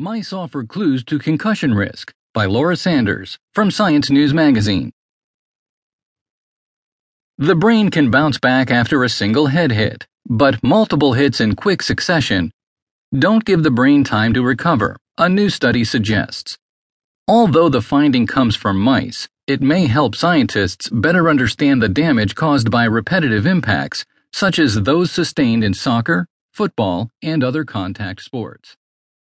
Mice Offer Clues to Concussion Risk by Laura Sanders from Science News Magazine. The brain can bounce back after a single head hit, but multiple hits in quick succession don't give the brain time to recover, a new study suggests. Although the finding comes from mice, it may help scientists better understand the damage caused by repetitive impacts, such as those sustained in soccer, football, and other contact sports.